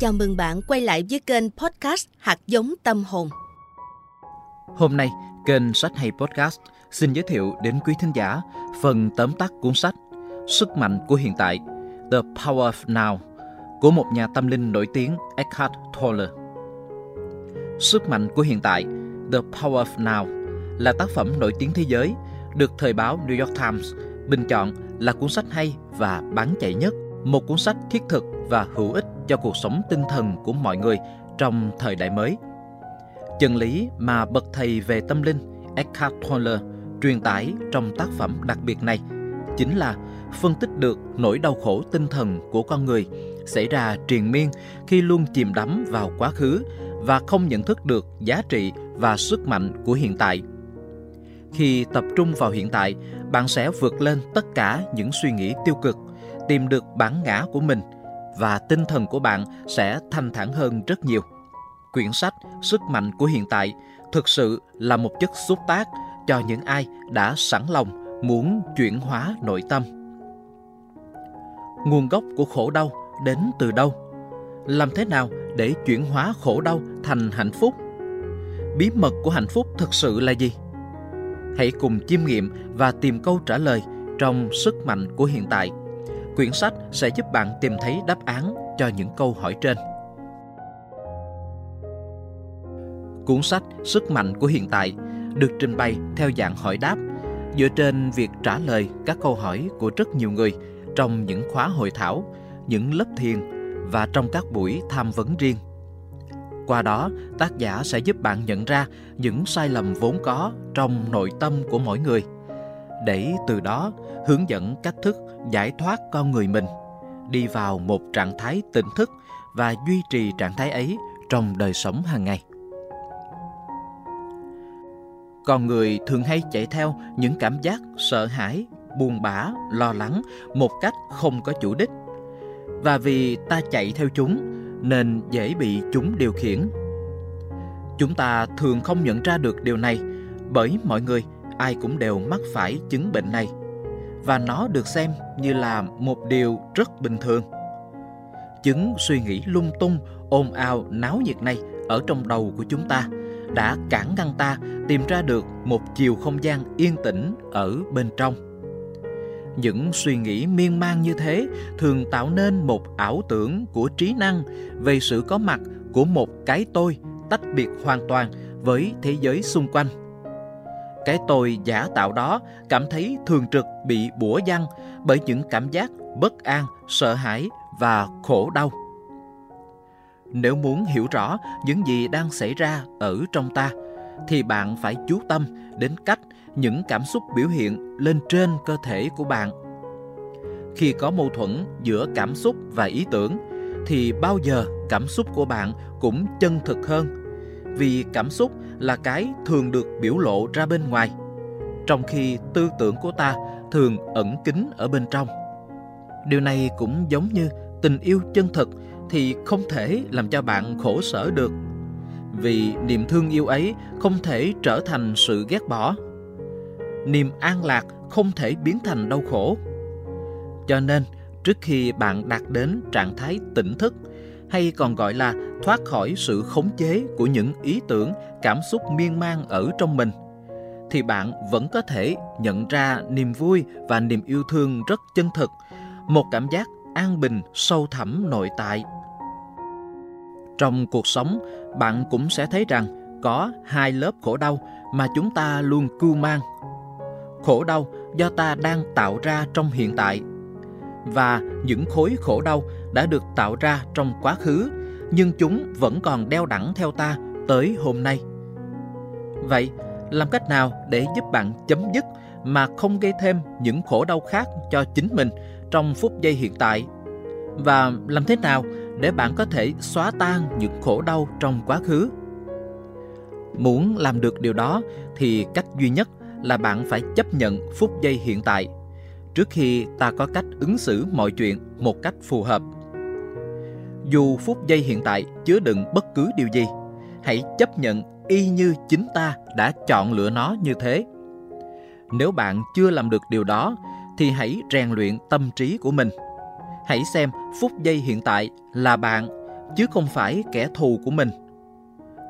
Chào mừng bạn quay lại với kênh podcast Hạt giống tâm hồn. Hôm nay, kênh Sách hay Podcast xin giới thiệu đến quý thính giả phần tóm tắt cuốn sách Sức mạnh của hiện tại The Power of Now của một nhà tâm linh nổi tiếng Eckhart Tolle. Sức mạnh của hiện tại The Power of Now là tác phẩm nổi tiếng thế giới được thời báo New York Times bình chọn là cuốn sách hay và bán chạy nhất, một cuốn sách thiết thực và hữu ích cho cuộc sống tinh thần của mọi người trong thời đại mới. Chân lý mà bậc thầy về tâm linh Eckhart Tolle truyền tải trong tác phẩm đặc biệt này chính là phân tích được nỗi đau khổ tinh thần của con người xảy ra triền miên khi luôn chìm đắm vào quá khứ và không nhận thức được giá trị và sức mạnh của hiện tại. Khi tập trung vào hiện tại, bạn sẽ vượt lên tất cả những suy nghĩ tiêu cực, tìm được bản ngã của mình và tinh thần của bạn sẽ thanh thản hơn rất nhiều. Quyển sách Sức mạnh của hiện tại thực sự là một chất xúc tác cho những ai đã sẵn lòng muốn chuyển hóa nội tâm. Nguồn gốc của khổ đau đến từ đâu? Làm thế nào để chuyển hóa khổ đau thành hạnh phúc? Bí mật của hạnh phúc thực sự là gì? Hãy cùng chiêm nghiệm và tìm câu trả lời trong sức mạnh của hiện tại. Quyển sách sẽ giúp bạn tìm thấy đáp án cho những câu hỏi trên. Cuốn sách Sức mạnh của hiện tại được trình bày theo dạng hỏi đáp dựa trên việc trả lời các câu hỏi của rất nhiều người trong những khóa hội thảo, những lớp thiền và trong các buổi tham vấn riêng. Qua đó, tác giả sẽ giúp bạn nhận ra những sai lầm vốn có trong nội tâm của mỗi người để từ đó hướng dẫn cách thức giải thoát con người mình, đi vào một trạng thái tỉnh thức và duy trì trạng thái ấy trong đời sống hàng ngày. Con người thường hay chạy theo những cảm giác sợ hãi, buồn bã, lo lắng một cách không có chủ đích. Và vì ta chạy theo chúng nên dễ bị chúng điều khiển. Chúng ta thường không nhận ra được điều này bởi mọi người ai cũng đều mắc phải chứng bệnh này, và nó được xem như là một điều rất bình thường. Chứng suy nghĩ lung tung, ồn ào, náo nhiệt này ở trong đầu của chúng ta đã cản ngăn ta tìm ra được một chiều không gian yên tĩnh ở bên trong. Những suy nghĩ miên man như thế thường tạo nên một ảo tưởng của trí năng về sự có mặt của một cái tôi tách biệt hoàn toàn với thế giới xung quanh cái tôi giả tạo đó, cảm thấy thường trực bị bủa văng bởi những cảm giác bất an, sợ hãi và khổ đau. Nếu muốn hiểu rõ những gì đang xảy ra ở trong ta, thì bạn phải chú tâm đến cách những cảm xúc biểu hiện lên trên cơ thể của bạn. Khi có mâu thuẫn giữa cảm xúc và ý tưởng, thì bao giờ cảm xúc của bạn cũng chân thực hơn vì cảm xúc là cái thường được biểu lộ ra bên ngoài, trong khi tư tưởng của ta thường ẩn kín ở bên trong. Điều này cũng giống như tình yêu chân thực thì không thể làm cho bạn khổ sở được, vì niềm thương yêu ấy không thể trở thành sự ghét bỏ. Niềm an lạc không thể biến thành đau khổ. Cho nên, trước khi bạn đạt đến trạng thái tỉnh thức hay còn gọi là thoát khỏi sự khống chế của những ý tưởng, cảm xúc miên man ở trong mình, thì bạn vẫn có thể nhận ra niềm vui và niềm yêu thương rất chân thực, một cảm giác an bình sâu thẳm nội tại. Trong cuộc sống, bạn cũng sẽ thấy rằng có hai lớp khổ đau mà chúng ta luôn cưu mang. Khổ đau do ta đang tạo ra trong hiện tại và những khối khổ đau đã được tạo ra trong quá khứ, nhưng chúng vẫn còn đeo đẳng theo ta tới hôm nay. Vậy, làm cách nào để giúp bạn chấm dứt mà không gây thêm những khổ đau khác cho chính mình trong phút giây hiện tại? Và làm thế nào để bạn có thể xóa tan những khổ đau trong quá khứ? Muốn làm được điều đó thì cách duy nhất là bạn phải chấp nhận phút giây hiện tại, trước khi ta có cách ứng xử mọi chuyện một cách phù hợp dù phút giây hiện tại chứa đựng bất cứ điều gì, hãy chấp nhận y như chính ta đã chọn lựa nó như thế nếu bạn chưa làm được điều đó, thì hãy rèn luyện tâm trí của mình hãy xem phút giây hiện tại là bạn, chứ không phải kẻ thù của mình.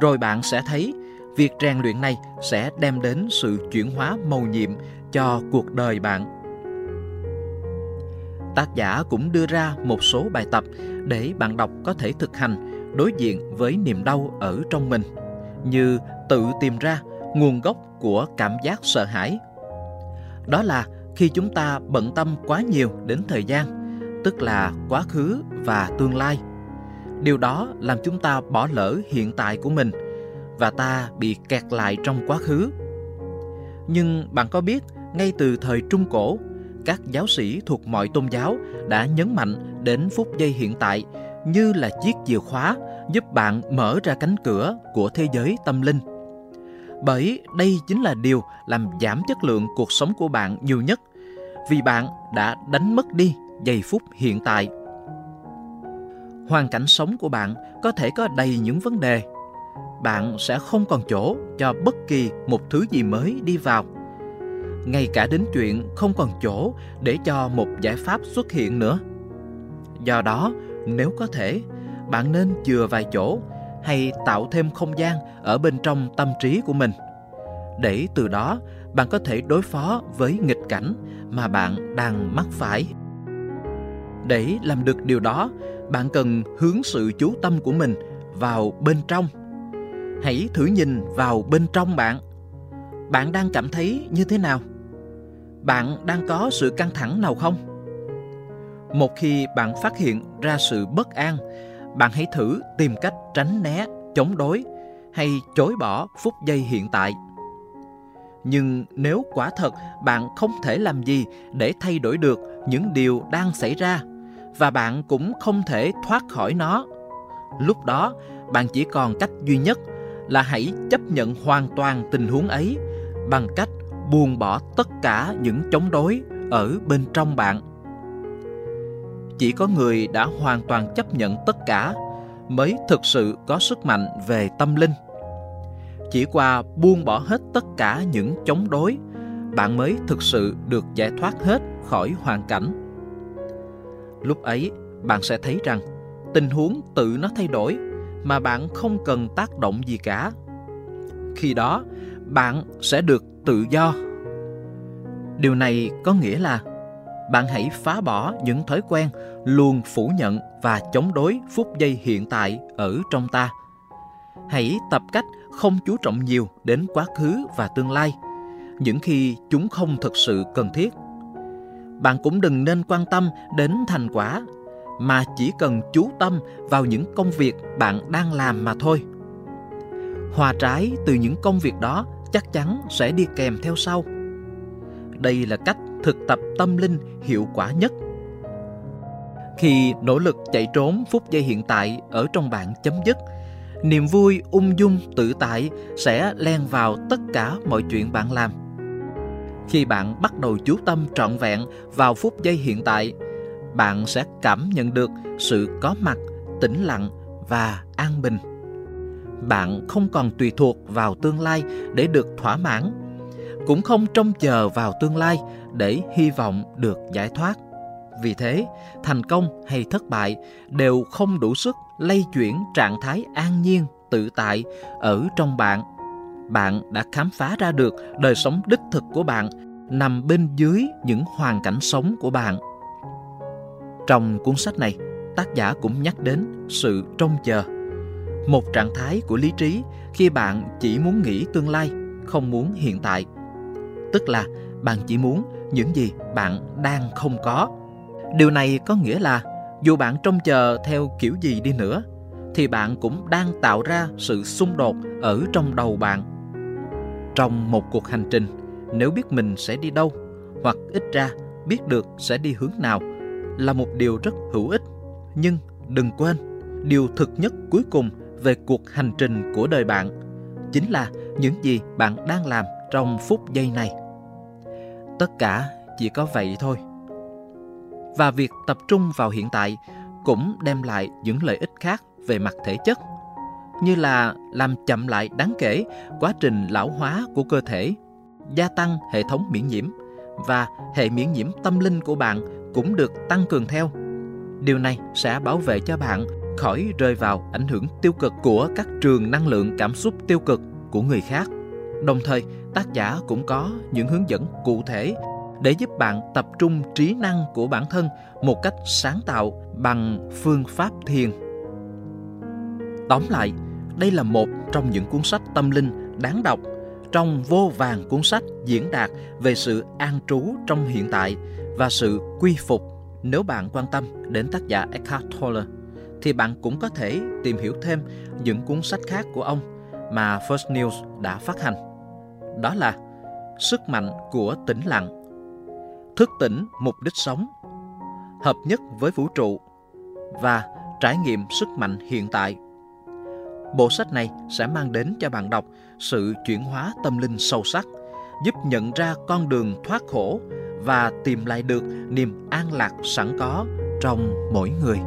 Rồi bạn sẽ thấy việc rèn luyện này sẽ đem đến sự chuyển hóa màu nhiệm cho cuộc đời bạn. Tác giả cũng đưa ra một số bài tập để bạn đọc có thể thực hành đối diện với niềm đau ở trong mình, như tự tìm ra nguồn gốc của cảm giác sợ hãi. Đó là khi chúng ta bận tâm quá nhiều đến thời gian, tức là quá khứ và tương lai. Điều đó làm chúng ta bỏ lỡ hiện tại của mình và ta bị kẹt lại trong quá khứ. Nhưng bạn có biết, ngay từ thời Trung Cổ, các giáo sĩ thuộc mọi tôn giáo đã nhấn mạnh đến phút giây hiện tại như là chiếc chìa khóa giúp bạn mở ra cánh cửa của thế giới tâm linh. Bởi đây chính là điều làm giảm chất lượng cuộc sống của bạn nhiều nhất, vì bạn đã đánh mất đi giây phút hiện tại. Hoàn cảnh sống của bạn có thể có đầy những vấn đề. Bạn sẽ không còn chỗ cho bất kỳ một thứ gì mới đi vào. Ngay cả đến chuyện không còn chỗ để cho một giải pháp xuất hiện nữa. Do đó, nếu có thể, bạn nên chừa vài chỗ hay tạo thêm không gian ở bên trong tâm trí của mình. Để từ đó bạn có thể đối phó với nghịch cảnh mà bạn đang mắc phải. Để làm được điều đó bạn cần hướng sự chú tâm của mình vào bên trong. Hãy thử nhìn vào bên trong bạn bạn đang cảm thấy như thế nào? Bạn đang có sự căng thẳng nào không? Một khi bạn phát hiện ra sự bất an, bạn hãy thử tìm cách tránh né, chống đối hay chối bỏ phút giây hiện tại. Nhưng nếu quả thật bạn không thể làm gì để thay đổi được những điều đang xảy ra và bạn cũng không thể thoát khỏi nó, lúc đó bạn chỉ còn cách duy nhất là hãy chấp nhận hoàn toàn tình huống ấy bằng cách buông bỏ tất cả những chống đối ở bên trong bạn. Chỉ có người đã hoàn toàn chấp nhận tất cả mới thực sự có sức mạnh về tâm linh. Chỉ qua buông bỏ hết tất cả những chống đối, bạn mới thực sự được giải thoát hết khỏi hoàn cảnh. Lúc ấy, bạn sẽ thấy rằng tình huống tự nó thay đổi mà bạn không cần tác động gì cả. Khi đó bạn sẽ được tự do. Điều này có nghĩa là bạn hãy phá bỏ những thói quen luôn phủ nhận và chống đối phút giây hiện tại ở trong ta. Hãy tập cách không chú trọng nhiều đến quá khứ và tương lai, những khi chúng không thực sự cần thiết. Bạn cũng đừng nên quan tâm đến thành quả, mà chỉ cần chú tâm vào những công việc bạn đang làm mà thôi. Hòa trái từ những công việc đó chắc chắn sẽ đi kèm theo sau. Đây là cách thực tập tâm linh hiệu quả nhất. Khi nỗ lực chạy trốn phút giây hiện tại ở trong bạn chấm dứt, niềm vui ung dung tự tại sẽ len vào tất cả mọi chuyện bạn làm. Khi bạn bắt đầu chú tâm trọn vẹn vào phút giây hiện tại, bạn sẽ cảm nhận được sự có mặt, tĩnh lặng và an bình bạn không còn tùy thuộc vào tương lai để được thỏa mãn, cũng không trông chờ vào tương lai để hy vọng được giải thoát. Vì thế, thành công hay thất bại đều không đủ sức lay chuyển trạng thái an nhiên, tự tại ở trong bạn. Bạn đã khám phá ra được đời sống đích thực của bạn, nằm bên dưới những hoàn cảnh sống của bạn. Trong cuốn sách này, tác giả cũng nhắc đến sự trông chờ một trạng thái của lý trí khi bạn chỉ muốn nghĩ tương lai, không muốn hiện tại. Tức là bạn chỉ muốn những gì bạn đang không có. Điều này có nghĩa là dù bạn trông chờ theo kiểu gì đi nữa, thì bạn cũng đang tạo ra sự xung đột ở trong đầu bạn. Trong một cuộc hành trình, nếu biết mình sẽ đi đâu hoặc ít ra biết được sẽ đi hướng nào là một điều rất hữu ích. Nhưng đừng quên, điều thực nhất cuối cùng về cuộc hành trình của đời bạn, chính là những gì bạn đang làm trong phút giây này. Tất cả chỉ có vậy thôi. Và việc tập trung vào hiện tại cũng đem lại những lợi ích khác về mặt thể chất, như là làm chậm lại đáng kể quá trình lão hóa của cơ thể, gia tăng hệ thống miễn nhiễm và hệ miễn nhiễm tâm linh của bạn cũng được tăng cường theo. Điều này sẽ bảo vệ cho bạn khỏi rơi vào ảnh hưởng tiêu cực của các trường năng lượng cảm xúc tiêu cực của người khác. Đồng thời, tác giả cũng có những hướng dẫn cụ thể để giúp bạn tập trung trí năng của bản thân một cách sáng tạo bằng phương pháp thiền. Tóm lại, đây là một trong những cuốn sách tâm linh đáng đọc trong vô vàng cuốn sách diễn đạt về sự an trú trong hiện tại và sự quy phục. Nếu bạn quan tâm đến tác giả Eckhart Tolle, thì bạn cũng có thể tìm hiểu thêm những cuốn sách khác của ông mà First News đã phát hành. Đó là Sức mạnh của tĩnh lặng, Thức tỉnh mục đích sống, Hợp nhất với vũ trụ và Trải nghiệm sức mạnh hiện tại. Bộ sách này sẽ mang đến cho bạn đọc sự chuyển hóa tâm linh sâu sắc, giúp nhận ra con đường thoát khổ và tìm lại được niềm an lạc sẵn có trong mỗi người.